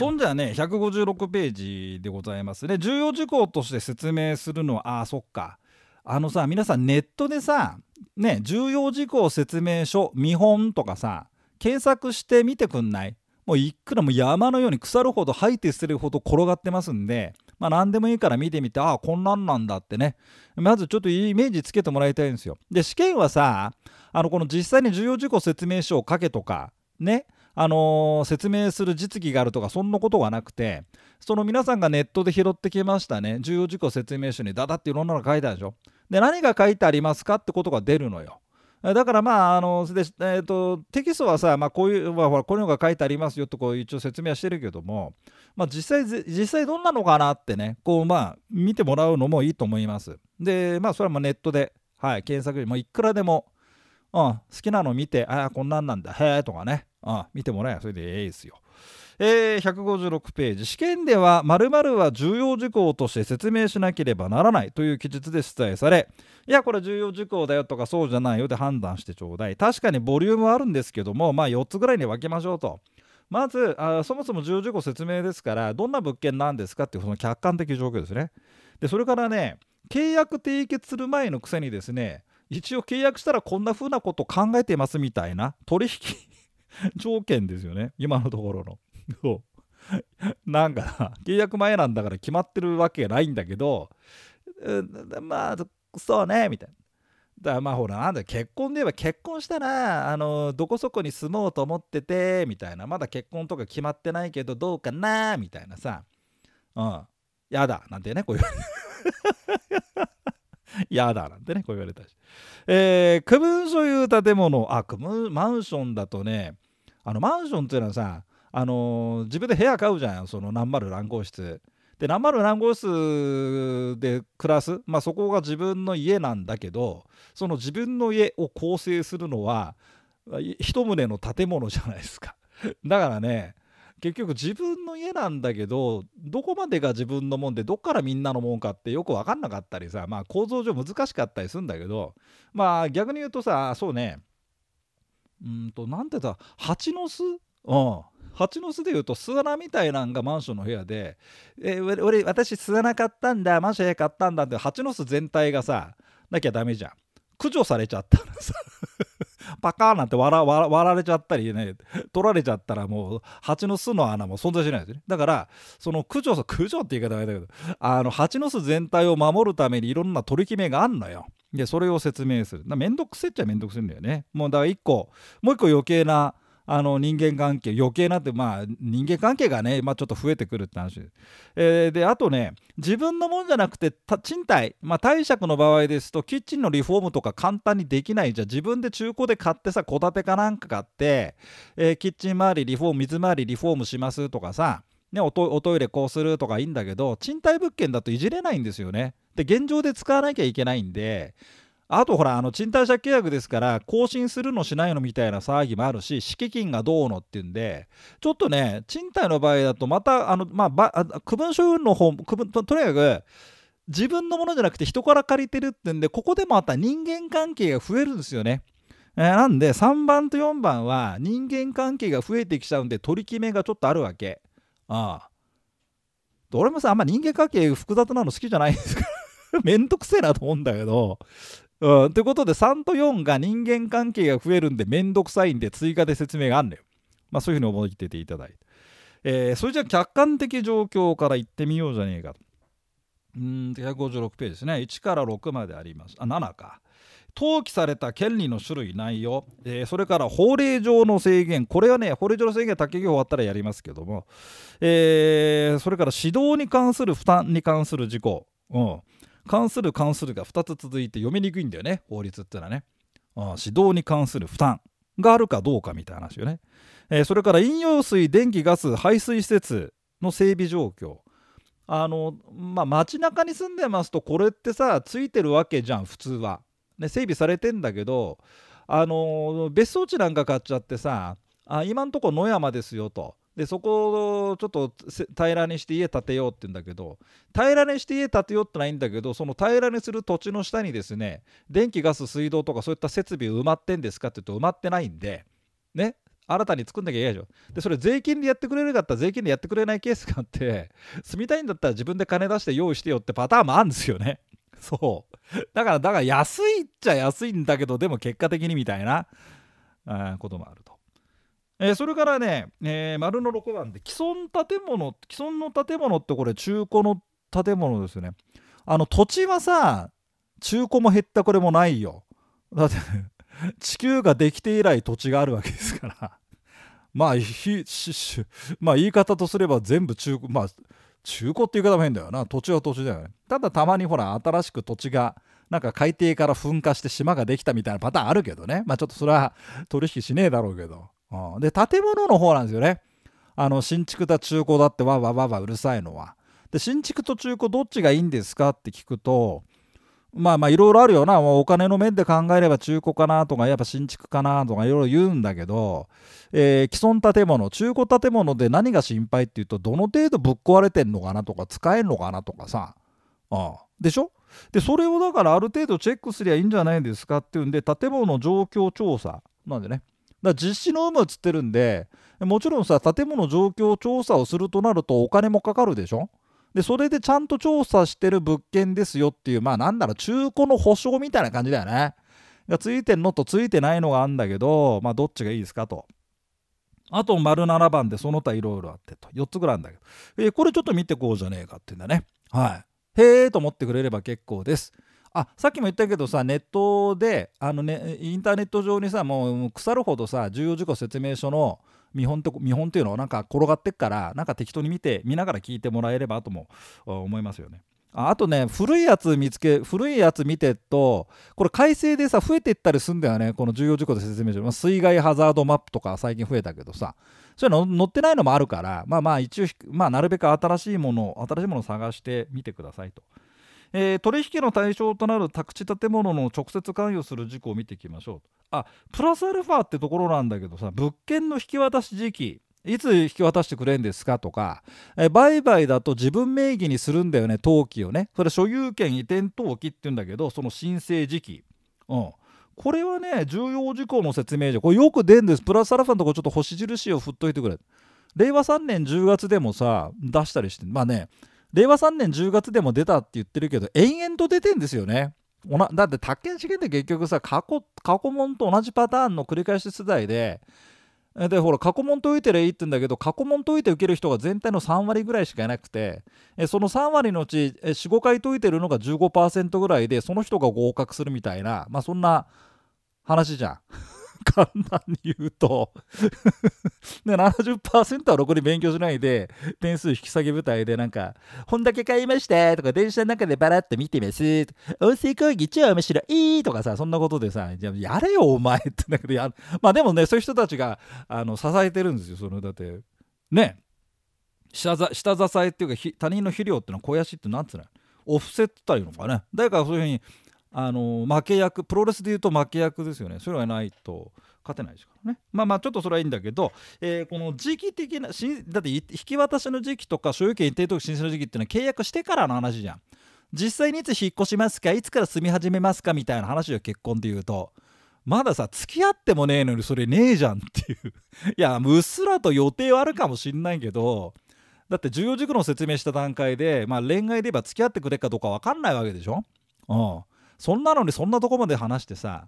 そんじゃね156ページでございますね。重要事項として説明するのはあそっか。あのさ皆さんネットでさね重要事項説明書見本とかさ検索してみてくんない？もういくらも山のように腐るほど吐いて捨てるほど転がってますんでまあ何でもいいから見てみてああこんなんなんだってね。まずちょっとイメージつけてもらいたいんですよ。で試験はさあのこの実際に重要事項説明書を書けとかね。あのー、説明する実技があるとかそんなことがなくてその皆さんがネットで拾ってきましたね。重要事項説明書にダダっていろんなの書いてあるでしょ。で何が書いてありますかってことが出るのよ。だからまああので、えーと、テキストはさ、まあ、こういう、まあ、ほらこういうのが書いてありますよとこう一応説明はしてるけども、まあ、実際実際どんなのかなってねこうまあ見てもらうのもいいと思います。でまあそれはまあネットで、はい、検索でもいくらでも、うん、好きなの見てああこんなんなんだへえとかね。あ見てもらえばそれでええですよ。えー、156ページ。試験では〇〇は重要事項として説明しなければならないという記述で出題されいやこれ重要事項だよとかそうじゃないよで判断してちょうだい。確かにボリュームはあるんですけどもまあ4つぐらいに分けましょうと。まずあそもそも重要事項説明ですからどんな物件なんですかっていうその客観的状況ですね。でそれからね契約締結する前のくせにですね一応契約したらこんな風なこと考えていますみたいな取引 条件ですよね。今のところの。なんか契約前なんだから決まってるわけないんだけど、まあそうねみたいな。だからまあほらなんだ結婚で言えば結婚したらあのどこそこに住もうと思っててみたいな。まだ結婚とか決まってないけどどうかなみたいなさ。うん。やだなんてねこう言わやだなんてねこう言われたし。えー、区分所有建物あ区分マンションだとねあのマンションっていうのはさあのー、自分で部屋買うじゃん。その何丸何号室。で何丸何号室で暮らす、まあ、そこが自分の家なんだけどその自分の家を構成するのは一棟の建物じゃないですか。だからね結局自分の家なんだけどどこまでが自分のもんでどっからみんなのもんかってよく分かんなかったりさまあ構造上難しかったりするんだけどまあ逆に言うとさそうね。うんとなんてさ蜂の巣？うん。蜂の巣でいうと巣穴みたいなんがマンションの部屋で「えー、俺私巣穴買ったんだマンション部屋買ったんだ」って蜂の巣全体がさなきゃダメじゃん。駆除されちゃったらさ。パカーなんて割られちゃったりね取られちゃったらもう蜂の巣の穴も存在しないですね。だからその駆除駆除って言い方あれだけどあの蜂の巣全体を守るためにいろんな取り決めがあんのよ。でそれを説明する。めんどくせっちゃめんどくせんだよね。もうだから一個もう一個余計なあの人間関係余計なってまあ人間関係がね、まあ、ちょっと増えてくるって話。で、えー、であとね自分のもんじゃなくて賃貸、まあ、貸借の場合ですとキッチンのリフォームとか簡単にできないじゃ自分で中古で買ってさ戸建てかなんか買って、えー、キッチン周りリフォーム水回りリフォームしますとかさね、おトイレこうするとかいいんだけど賃貸物件だといじれないんですよね。で現状で使わなきゃいけないんであとほらあの賃貸借契約ですから更新するのしないのみたいな騒ぎもあるし敷金がどうのっていうんでちょっとね賃貸の場合だとまたあのまあ区分所有の方区分ととにかく自分のものじゃなくて人から借りてるってんでここでもまた人間関係が増えるんですよね。えー、なんで3番と4番は人間関係が増えてきちゃうんで取り決めがちょっとあるわけ。ああ。俺もさあんま人間関係複雑なの好きじゃないんですか めんどくせえなと思うんだけどん、ということで3と4が人間関係が増えるんでめんどくさいんで追加で説明があんだよ。まあそういうふうに思い切ってていただいて。えー、それじゃあ客観的状況から言ってみようじゃねえかと。うん156ページですね。1から6まであります。あ、7か。登記された権利の種類内容、えー、それから法令上の制限これはね法令上の制限は竹業終わったらやりますけども、えー、それから指導に関する負担に関する事項、うん、関する関するが2つ続いて読みにくいんだよね。法律ってのはね、うん、指導に関する負担があるかどうかみたいな話よね、えー、それから飲用水電気ガス排水施設の整備状況。あのまあ街中に住んでますとこれってさついてるわけじゃん普通は、ね、整備されてんだけどあの別荘地なんか買っちゃってさあ今んとこ野山ですよと。でそこをちょっと平らにして家建てようって言うんだけど平らにして家建てようってないんだけどその平らにする土地の下にですね電気ガス水道とかそういった設備埋まってんですかって言うと埋まってないんでね新たに作んなきゃいけないでしょ。でそれ税金でやってくれるかったら税金でやってくれないケースがあって住みたいんだったら自分で金出して用意してよってパターンもあるんですよね。そう。だからだから安いっちゃ安いんだけどでも結果的にみたいなあこともあると、えー、それからね、えー、丸の6番で既存建物既存の建物ってこれ中古の建物ですよね。あの土地はさ中古も減ったこれもないよ。だって 地球ができて以来土地があるわけですから。まあひししまあ言い方とすれば全部中古まあ中古って言い方も変だよな。土地は土地だよね。ただたまにほら新しく土地がなんか海底から噴火して島ができたみたいなパターンあるけどね。まあちょっとそれは取引しねえだろうけど、うん、で建物の方なんですよね。あの新築だ中古だってわわわわうるさいのは。で新築と中古どっちがいいんですかって聞くとまあまあいろいろあるよな。お金の面で考えれば中古かなとかやっぱ新築かなとかいろいろ言うんだけど、えー、既存建物中古建物で何が心配っていうとどの程度ぶっ壊れてんのかなとか使えんのかなとかさ。ああでしょ？でそれをだからある程度チェックすりゃいいんじゃないですかっていうんで建物状況調査なんでね。だ実施の有無映ってるんでもちろんさ建物状況調査をするとなるとお金もかかるでしょ？でそれでちゃんと調査してる物件ですよっていうまあなんだろう中古の保証みたいな感じだよね。がついてんのとついてないのがあるんだけどまあどっちがいいですかと。あと丸7番でその他いろいろあってと。4つぐらいあるんだけど、えー、これちょっと見てこうじゃねえかっていうんだね。はい。へえと思ってくれれば結構です。あさっきも言ったけどさネットであの、ね、インターネット上にさもう腐るほどさ重要事項説明書の見本と見本っていうのをなんか転がってっからなんか適当に見て見ながら聞いてもらえればとも思いますよね。あとね古いやつ見つけ古いやつ見てっとこれ改正でさ増えていったりすんだよねこの重要事項で説明書、まあ、水害ハザードマップとか最近増えたけどさそういうの載ってないのもあるからまあまあ一応まあなるべく新しいもの新しいものを探してみてくださいと。えー、取引の対象となる宅地建物の直接関与する事項を見ていきましょう。あプラスアルファってところなんだけどさ物件の引き渡し時期いつ引き渡してくれんですかとか、え売買だと自分名義にするんだよね登記をね。それ所有権移転登記っていうんだけどその申請時期、うん、これはね重要事項の説明書これよく出るんです。プラスアルファのとこちょっと星印を振っといてくれ。令和3年10月でもさ出したりしてまあね令和3年10月でも出たって言ってるけど延々と出てんですよね。だって宅建試験って結局さ過去過去問と同じパターンの繰り返し出題ででほら過去問解いてりゃいいって言うんだけど過去問解いて受ける人が全体の3割ぐらいしかいなくてその3割のうち45回解いてるのが15%ぐらいでその人が合格するみたいなまあそんな話じゃん。簡単に言うと。で70%はろくに勉強しないで点数引き下げ舞台でなんか「本だけ買いました」とか「電車の中でバラッと見てます」音声講義超面白いとかさそんなことでさ「やれよお前」ってだけどやまあでもねそういう人たちがあの支えてるんですよそのだって。ね。下下支えっていうか他人の肥料ってのは肥やしって何つうの？オフセットいうのかね。だからそういうふうにあの負け役プロレスでいうと負け役ですよね。それがないと勝てないですからね。まあまあちょっとそれはいいんだけど、えー、この時期的なだって引き渡しの時期とか所有権一定登記申請の時期っていうのは契約してからの話じゃん。実際にいつ引っ越しますかいつから住み始めますかみたいな話を結婚で言うと。まださ付き合ってもねえのにそれねえじゃんっていう。いやうっすらと予定はあるかもしんないけどだって重要事項の説明した段階で、まあ、恋愛で言えば付き合ってくれるかどうか分かんないわけでしょ？うん。そんなのにそんなとこまで話してさ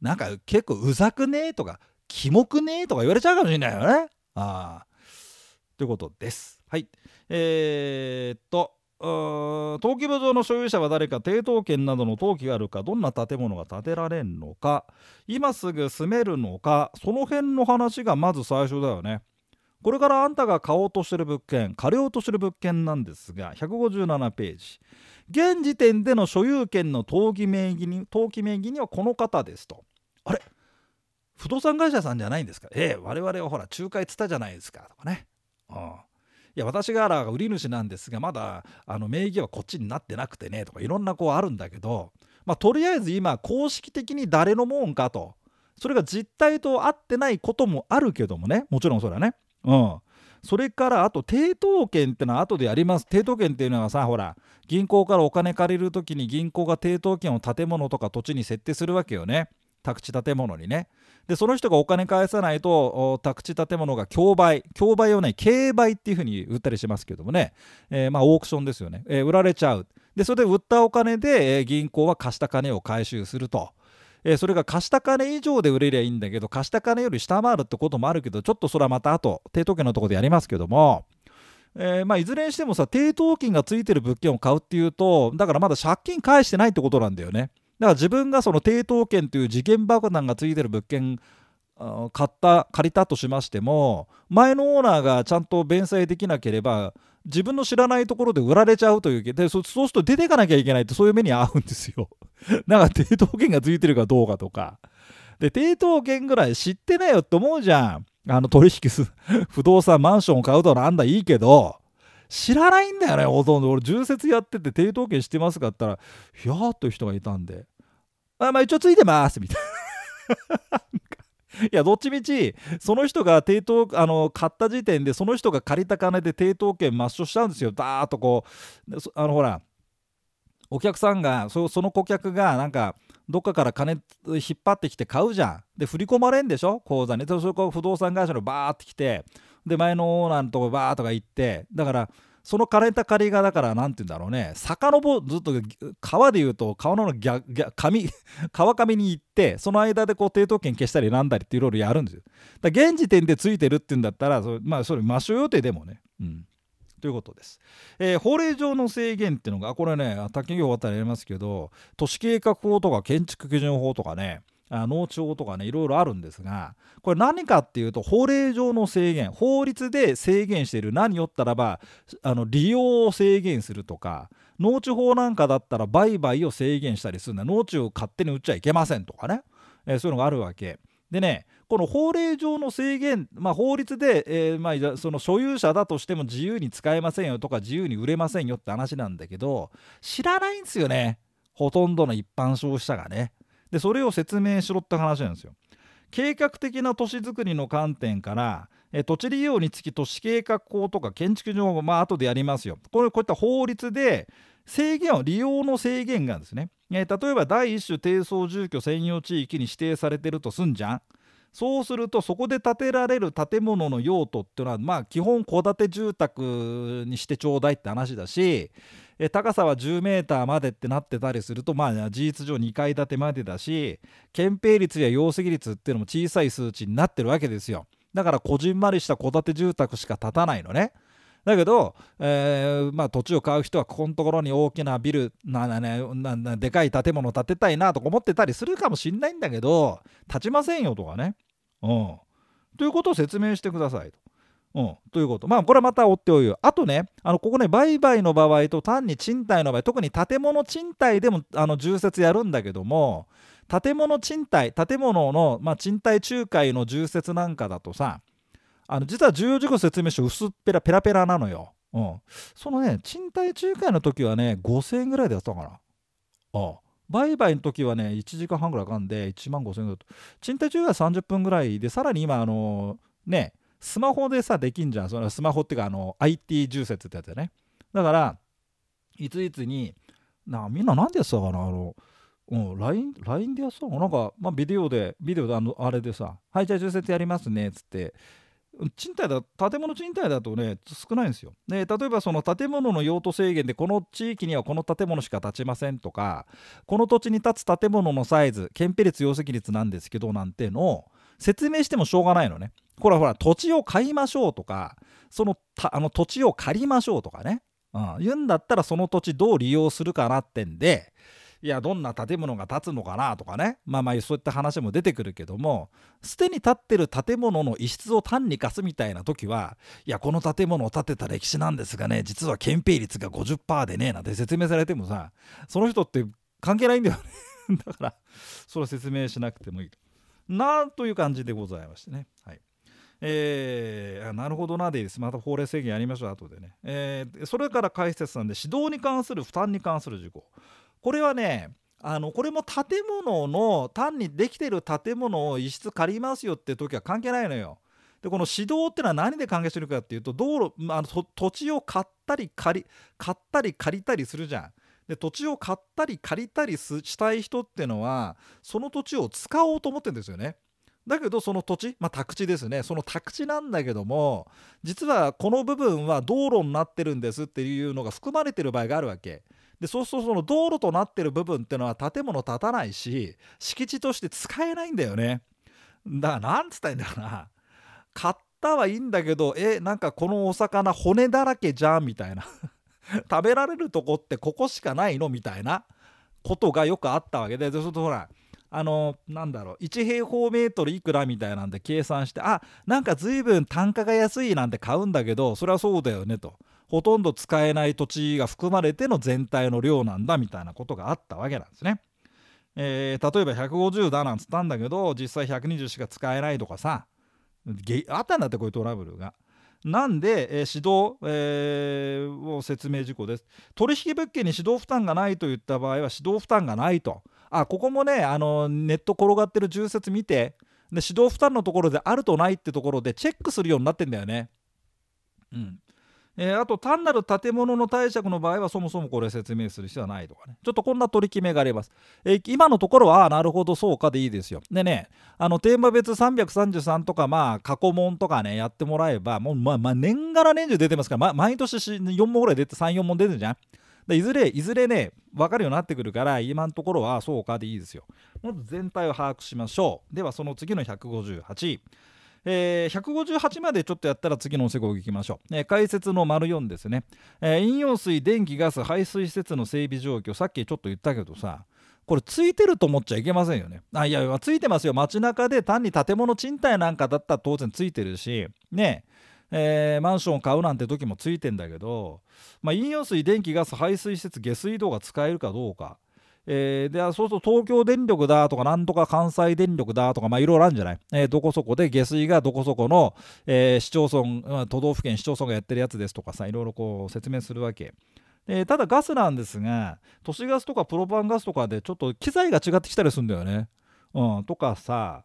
なんか結構うざくねえとかキモくねえとか言われちゃうかもしれないよね。ああということです。はい。えー、っと登記簿上の所有者は誰か抵当権などの登記があるかどんな建物が建てられんのか今すぐ住めるのかその辺の話がまず最初だよね。これからあんたが買おうとしてる物件借りようとしてる物件なんですが157ページ現時点での所有権の登記名義に登記名義にはこの方ですと。あれ？不動産会社さんじゃないんですか？ええ我々はほら仲介つったじゃないですかとかね。うん、いや私がらが売り主なんですがまだあの名義はこっちになってなくてねとかいろんなこうあるんだけど、まあ、とりあえず今公式的に誰のもんかとそれが実態と合ってないこともあるけどもねもちろんそれはね。うん、それからあと抵当権ってのは後でやります。抵当権っていうのはさほら銀行からお金借りる時に銀行が抵当権を建物とか土地に設定するわけよね。宅地建物にね。でその人がお金返さないと宅地建物が競売。競売をね競売っていうふうに売ったりしますけどもね、えー、まあオークションですよね、えー、売られちゃう。でそれで売ったお金で、えー、銀行は貸した金を回収すると。えそれが貸した金以上で売れりゃいいんだけど貸した金より下回るってこともあるけどちょっとそれはまた後抵当権のとこでやりますけども、えー、まあいずれにしてもさ抵当金がついてる物件を買うっていうとだからまだ借金返してないってことなんだよね。だから自分がその抵当権という事件爆弾がついてる物件買った借りたとしましても前のオーナーがちゃんと弁済できなければ自分の知らないところで売られちゃうというでそうすると出ていかなきゃいけないってそういう目に遭うんですよ。だか抵当権がついてるかどうかとか。で抵当権ぐらい知ってないよって思うじゃん。あの取引す不動産マンションを買うとなんだいいけど知らないんだよねほとんど俺重説やってて抵当権知ってますかって言ったらひゃーっという人がいたんであまあ一応ついてますみたいな いやどっちみちその人が抵当あの買った時点でその人が借りた金で抵当権抹消しちゃうんですよ。ダーッとこうあのほらお客さんがその顧客がなんかどっかから金引っ張ってきて買うじゃん。で振り込まれんでしょ？口座に。それこ不動産会社のバーって来て。で前のオーナーのとこバーとか行って。だからその枯れた借りがだから何て言うんだろうね。遡ずっと川で言うと川の逆上 川上に行ってその間でこう抵当権消したりなんだりっていろいろやるんですよ。だ現時点でついてるっていうんだったらそれまあそれ抹消予定でもね。うん。ということです、えー、法令上の制限っていうのがこれね竹業終わったらやりますけど都市計画法とか建築基準法とかね農地法とかねいろいろあるんですがこれ何かっていうと法令上の制限法律で制限している何よったらばあの利用を制限するとか農地法なんかだったら売買を制限したりするんだ。農地を勝手に売っちゃいけませんとかね、えー、そういうのがあるわけ。でねこの法令上の制限、まあ、法律で、えー、まあ、その所有者だとしても自由に使えませんよとか自由に売れませんよって話なんだけど知らないんですよね。ほとんどの一般消費者がね。でそれを説明しろって話なんですよ。計画的な都市づくりの観点からえ土地利用につき都市計画法とか建築上もまあ後でやりますよ。これこういった法律で制限を利用の制限がですね。え例えば第一種低層住居専用地域に指定されてるとすんじゃん。そうするとそこで建てられる建物の用途っていうのはまあ基本戸建て住宅にしてちょうだいって話だしえ高さは10メーターまでってなってたりするとまあ事実上2階建てまでだし建蔽率や容積率っていうのも小さい数値になってるわけですよだからこじんまりした戸建て住宅しか建たないのねだけど、えーまあ、土地を買う人はここのところに大きなビルなな、ね、なでかい建物を建てたいなとか思ってたりするかもしんないんだけど建ちませんよとかね。うん、ということを説明してくださいと。うん、ということ。まあ、これはまた追っておいよ。あとね、あのここね、売買の場合と単に賃貸の場合、特に建物賃貸でもあの重説やるんだけども、建物賃貸、建物の、まあ、賃貸仲介の重説なんかだとさ、あの実は重要事項説明書薄っぺらペラペラなのよ。うん。そのね、賃貸仲介の時はね、5000円ぐらいでやったかな。ああ売買の時はね、1時間半ぐらいかかんで、1万5000円だと。賃貸仲介は30分ぐらいで、さらに今、あのね、スマホでさできんじゃん。そのスマホっていうかあの IT 重説ってやつだね。だからいついつになみんな何でやってたかな？あのうん、LINE, LINE でやってたの？なんか、まあ、ビデオで、ビデオであのあれでさ、はい、じゃあ重説やりますね、っつって、賃貸だ、建物賃貸だとね、少ないんですよ。で、例えばその建物の用途制限で、この地域にはこの建物しか建ちませんとか、この土地に建つ建物のサイズ、建蔽率、容積率なんですけど、なんての説明してもしょうがないのね。これはほら土地を買いましょうとかそのあの土地を借りましょうとかね、うん、言うんだったらその土地どう利用するかなってんでいやどんな建物が建つのかなとかねまあまあそういった話も出てくるけどもすでに建ってる建物の一室を単に貸すみたいな時はいやこの建物を建てた歴史なんですがね実は建蔽率が50%でねなんて説明されてもさその人って関係ないんだよね だからそれ説明しなくてもいいと。なという感じでございましてね。はいえー、なるほどなでいいです。また法令制限やりましょう、後でね。えー、それから解説なんで、指導に関する負担に関する事項。これはね、あのこれも建物の単にできてる建物を一室借りますよって時は関係ないのよ。でこの指導ってのは何で関係してるかっていうと道路あの土地を買ったり借り買ったり借りたりするじゃん。で土地を買ったり借りたりしたい人っていうのはその土地を使おうと思ってるんですよね。だけどその土地、まあ、宅地ですねその宅地なんだけども実はこの部分は道路になってるんですっていうのが含まれてる場合があるわけ。でそうするとその道路となってる部分っていうのは建物建たないし敷地として使えないんだよね。だからなんつったらいいんだろうな買ったはいいんだけどえなんかこのお魚骨だらけじゃんみたいな 食べられるとこってここしかないのみたいなことがよくあったわけでそうするとほらあのなんだろう1平方メートルいくらみたいなんで計算してあなんか随分単価が安いなんて買うんだけどそれはそうだよねとほとんど使えない土地が含まれての全体の量なんだみたいなことがあったわけなんですね。えー、例えば150だなんつったんだけど実際120しか使えないとかさあったんだってこういうトラブルが。なんで、えー、指導、えー、を説明事項です。取引物件に指導負担がないといった場合は指導負担がないと。あここもねあのネット転がってる重説見てで指導負担のところであるとないってところでチェックするようになってんだよね。うんえー、あと単なる建物の貸借の場合はそもそもこれ説明する必要はないとかね。ちょっとこんな取り決めがあります、えー、今のところはなるほどそうかでいいですよ。でねあのテーマ別333とかまあ過去問とかねやってもらえばもうまあ、まあ、年がら年中出てますから、ま、毎年4問ぐらい出て34問出てるじゃん。でいずれいずれね分かるようになってくるから今のところはそうかでいいですよ。まず全体を把握しましょう。ではその次の158えー、158までちょっとやったら次のおせごいきましょう、えー、解説の丸4ですね、えー、飲用水電気ガス排水施設の整備状況。さっきちょっと言ったけどさこれついてると思っちゃいけませんよね。あいやついてますよ。街中で単に建物賃貸なんかだったら当然ついてるしね。えー、マンション買うなんて時もついてんだけど、まあ、飲用水電気ガス排水施設下水道が使えるかどうか。えー、でそうすると東京電力だとかなんとか関西電力だとかまあいろいろあるんじゃない、えー、どこそこで下水がどこそこの、えー、市町村都道府県市町村がやってるやつですとかさいろいろこう説明するわけ。えただガスなんですが都市ガスとかプロパンガスとかでちょっと機材が違ってきたりするんだよね。うん、とかさ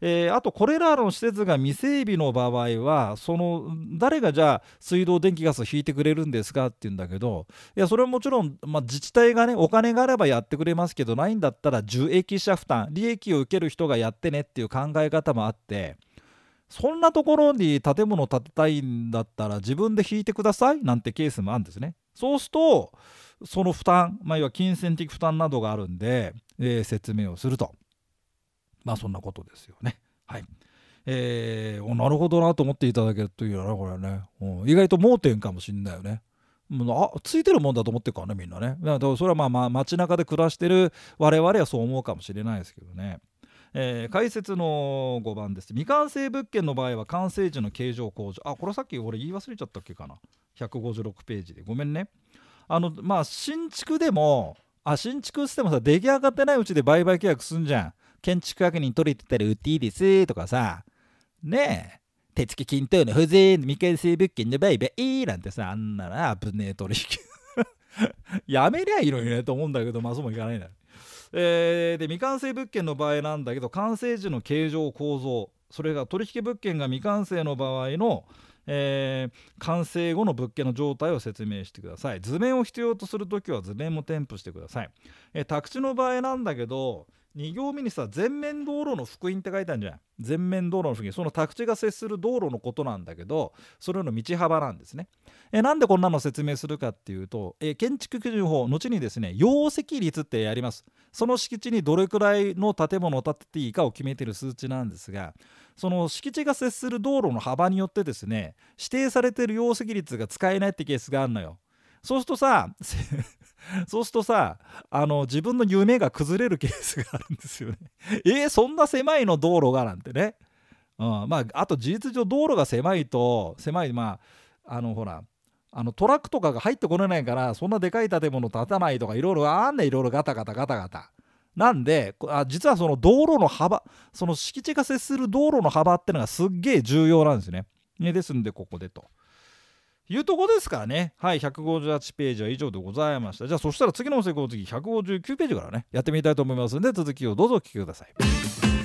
えー、あとこれらの施設が未整備の場合はその誰がじゃあ水道電気ガスを引いてくれるんですかって言うんだけどいやそれはもちろん、まあ、自治体がねお金があればやってくれますけどないんだったら受益者負担利益を受ける人がやってねっていう考え方もあってそんなところに建物を建てたいんだったら自分で引いてくださいなんてケースもあるんですね。そうするとその負担、まあ、要は金銭的負担などがあるんで、えー、説明をすると。まあそんなことですよね。はい。えー、なるほどなと思っていただけるというのはこれね、うん、意外と盲点かもしんないよね。もうあついてるもんだと思ってるからねみんなね。だからそれはまあまあ街中で暮らしてる我々はそう思うかもしれないですけどね。えー、解説の5番です。未完成物件の場合は完成時の形状向上。あこれさっき俺言い忘れちゃったっけかな。156ページで。ごめんね。あのまあ新築でもあ新築してもさ出来上がってないうちで売買契約すんじゃん。建築確認取れてたら売っていいですとかさ、ねえ、手付金等の不全未完成物件の売買なんてさ、あんなら危ねえ取引。やめりゃいいのにねと思うんだけど、まあそうもいかないな。えー、で未完成物件の場合なんだけど完成時の形状構造。それが取引物件が未完成の場合の、えー、完成後の物件の状態を説明してください。図面を必要とするときは図面も添付してください、えー、宅地の場合なんだけど2行目にさ全面道路の福音って書いてあるじゃん。全面道路の福音その宅地が接する道路のことなんだけどそれの道幅なんですね。えなんでこんなの説明するかっていうとえ建築基準法後にですね容積率ってやります。その敷地にどれくらいの建物を建てていいかを決めてる数値なんですがその敷地が接する道路の幅によってですね指定されてる容積率が使えないってケースがあるのよ。そうするとさ そうするとさあの自分の夢が崩れるケースがあるんですよね。えー、そんな狭いの道路がなんてね。うん、まああと事実上道路が狭いと狭いまああのほらあのトラックとかが入ってこれないからそんなでかい建物建たないとかいろいろあんねいろいろガタガタガタガタ。なんであ実はその道路の幅その敷地が接する道路の幅ってのがすっげえ重要なんですね。ですんでここでと。いうとこですからね。はい、158ページは以上でございました。じゃあ、そしたら次の成功次、159ページからね、やってみたいと思いますので、続きをどうぞお聞きください。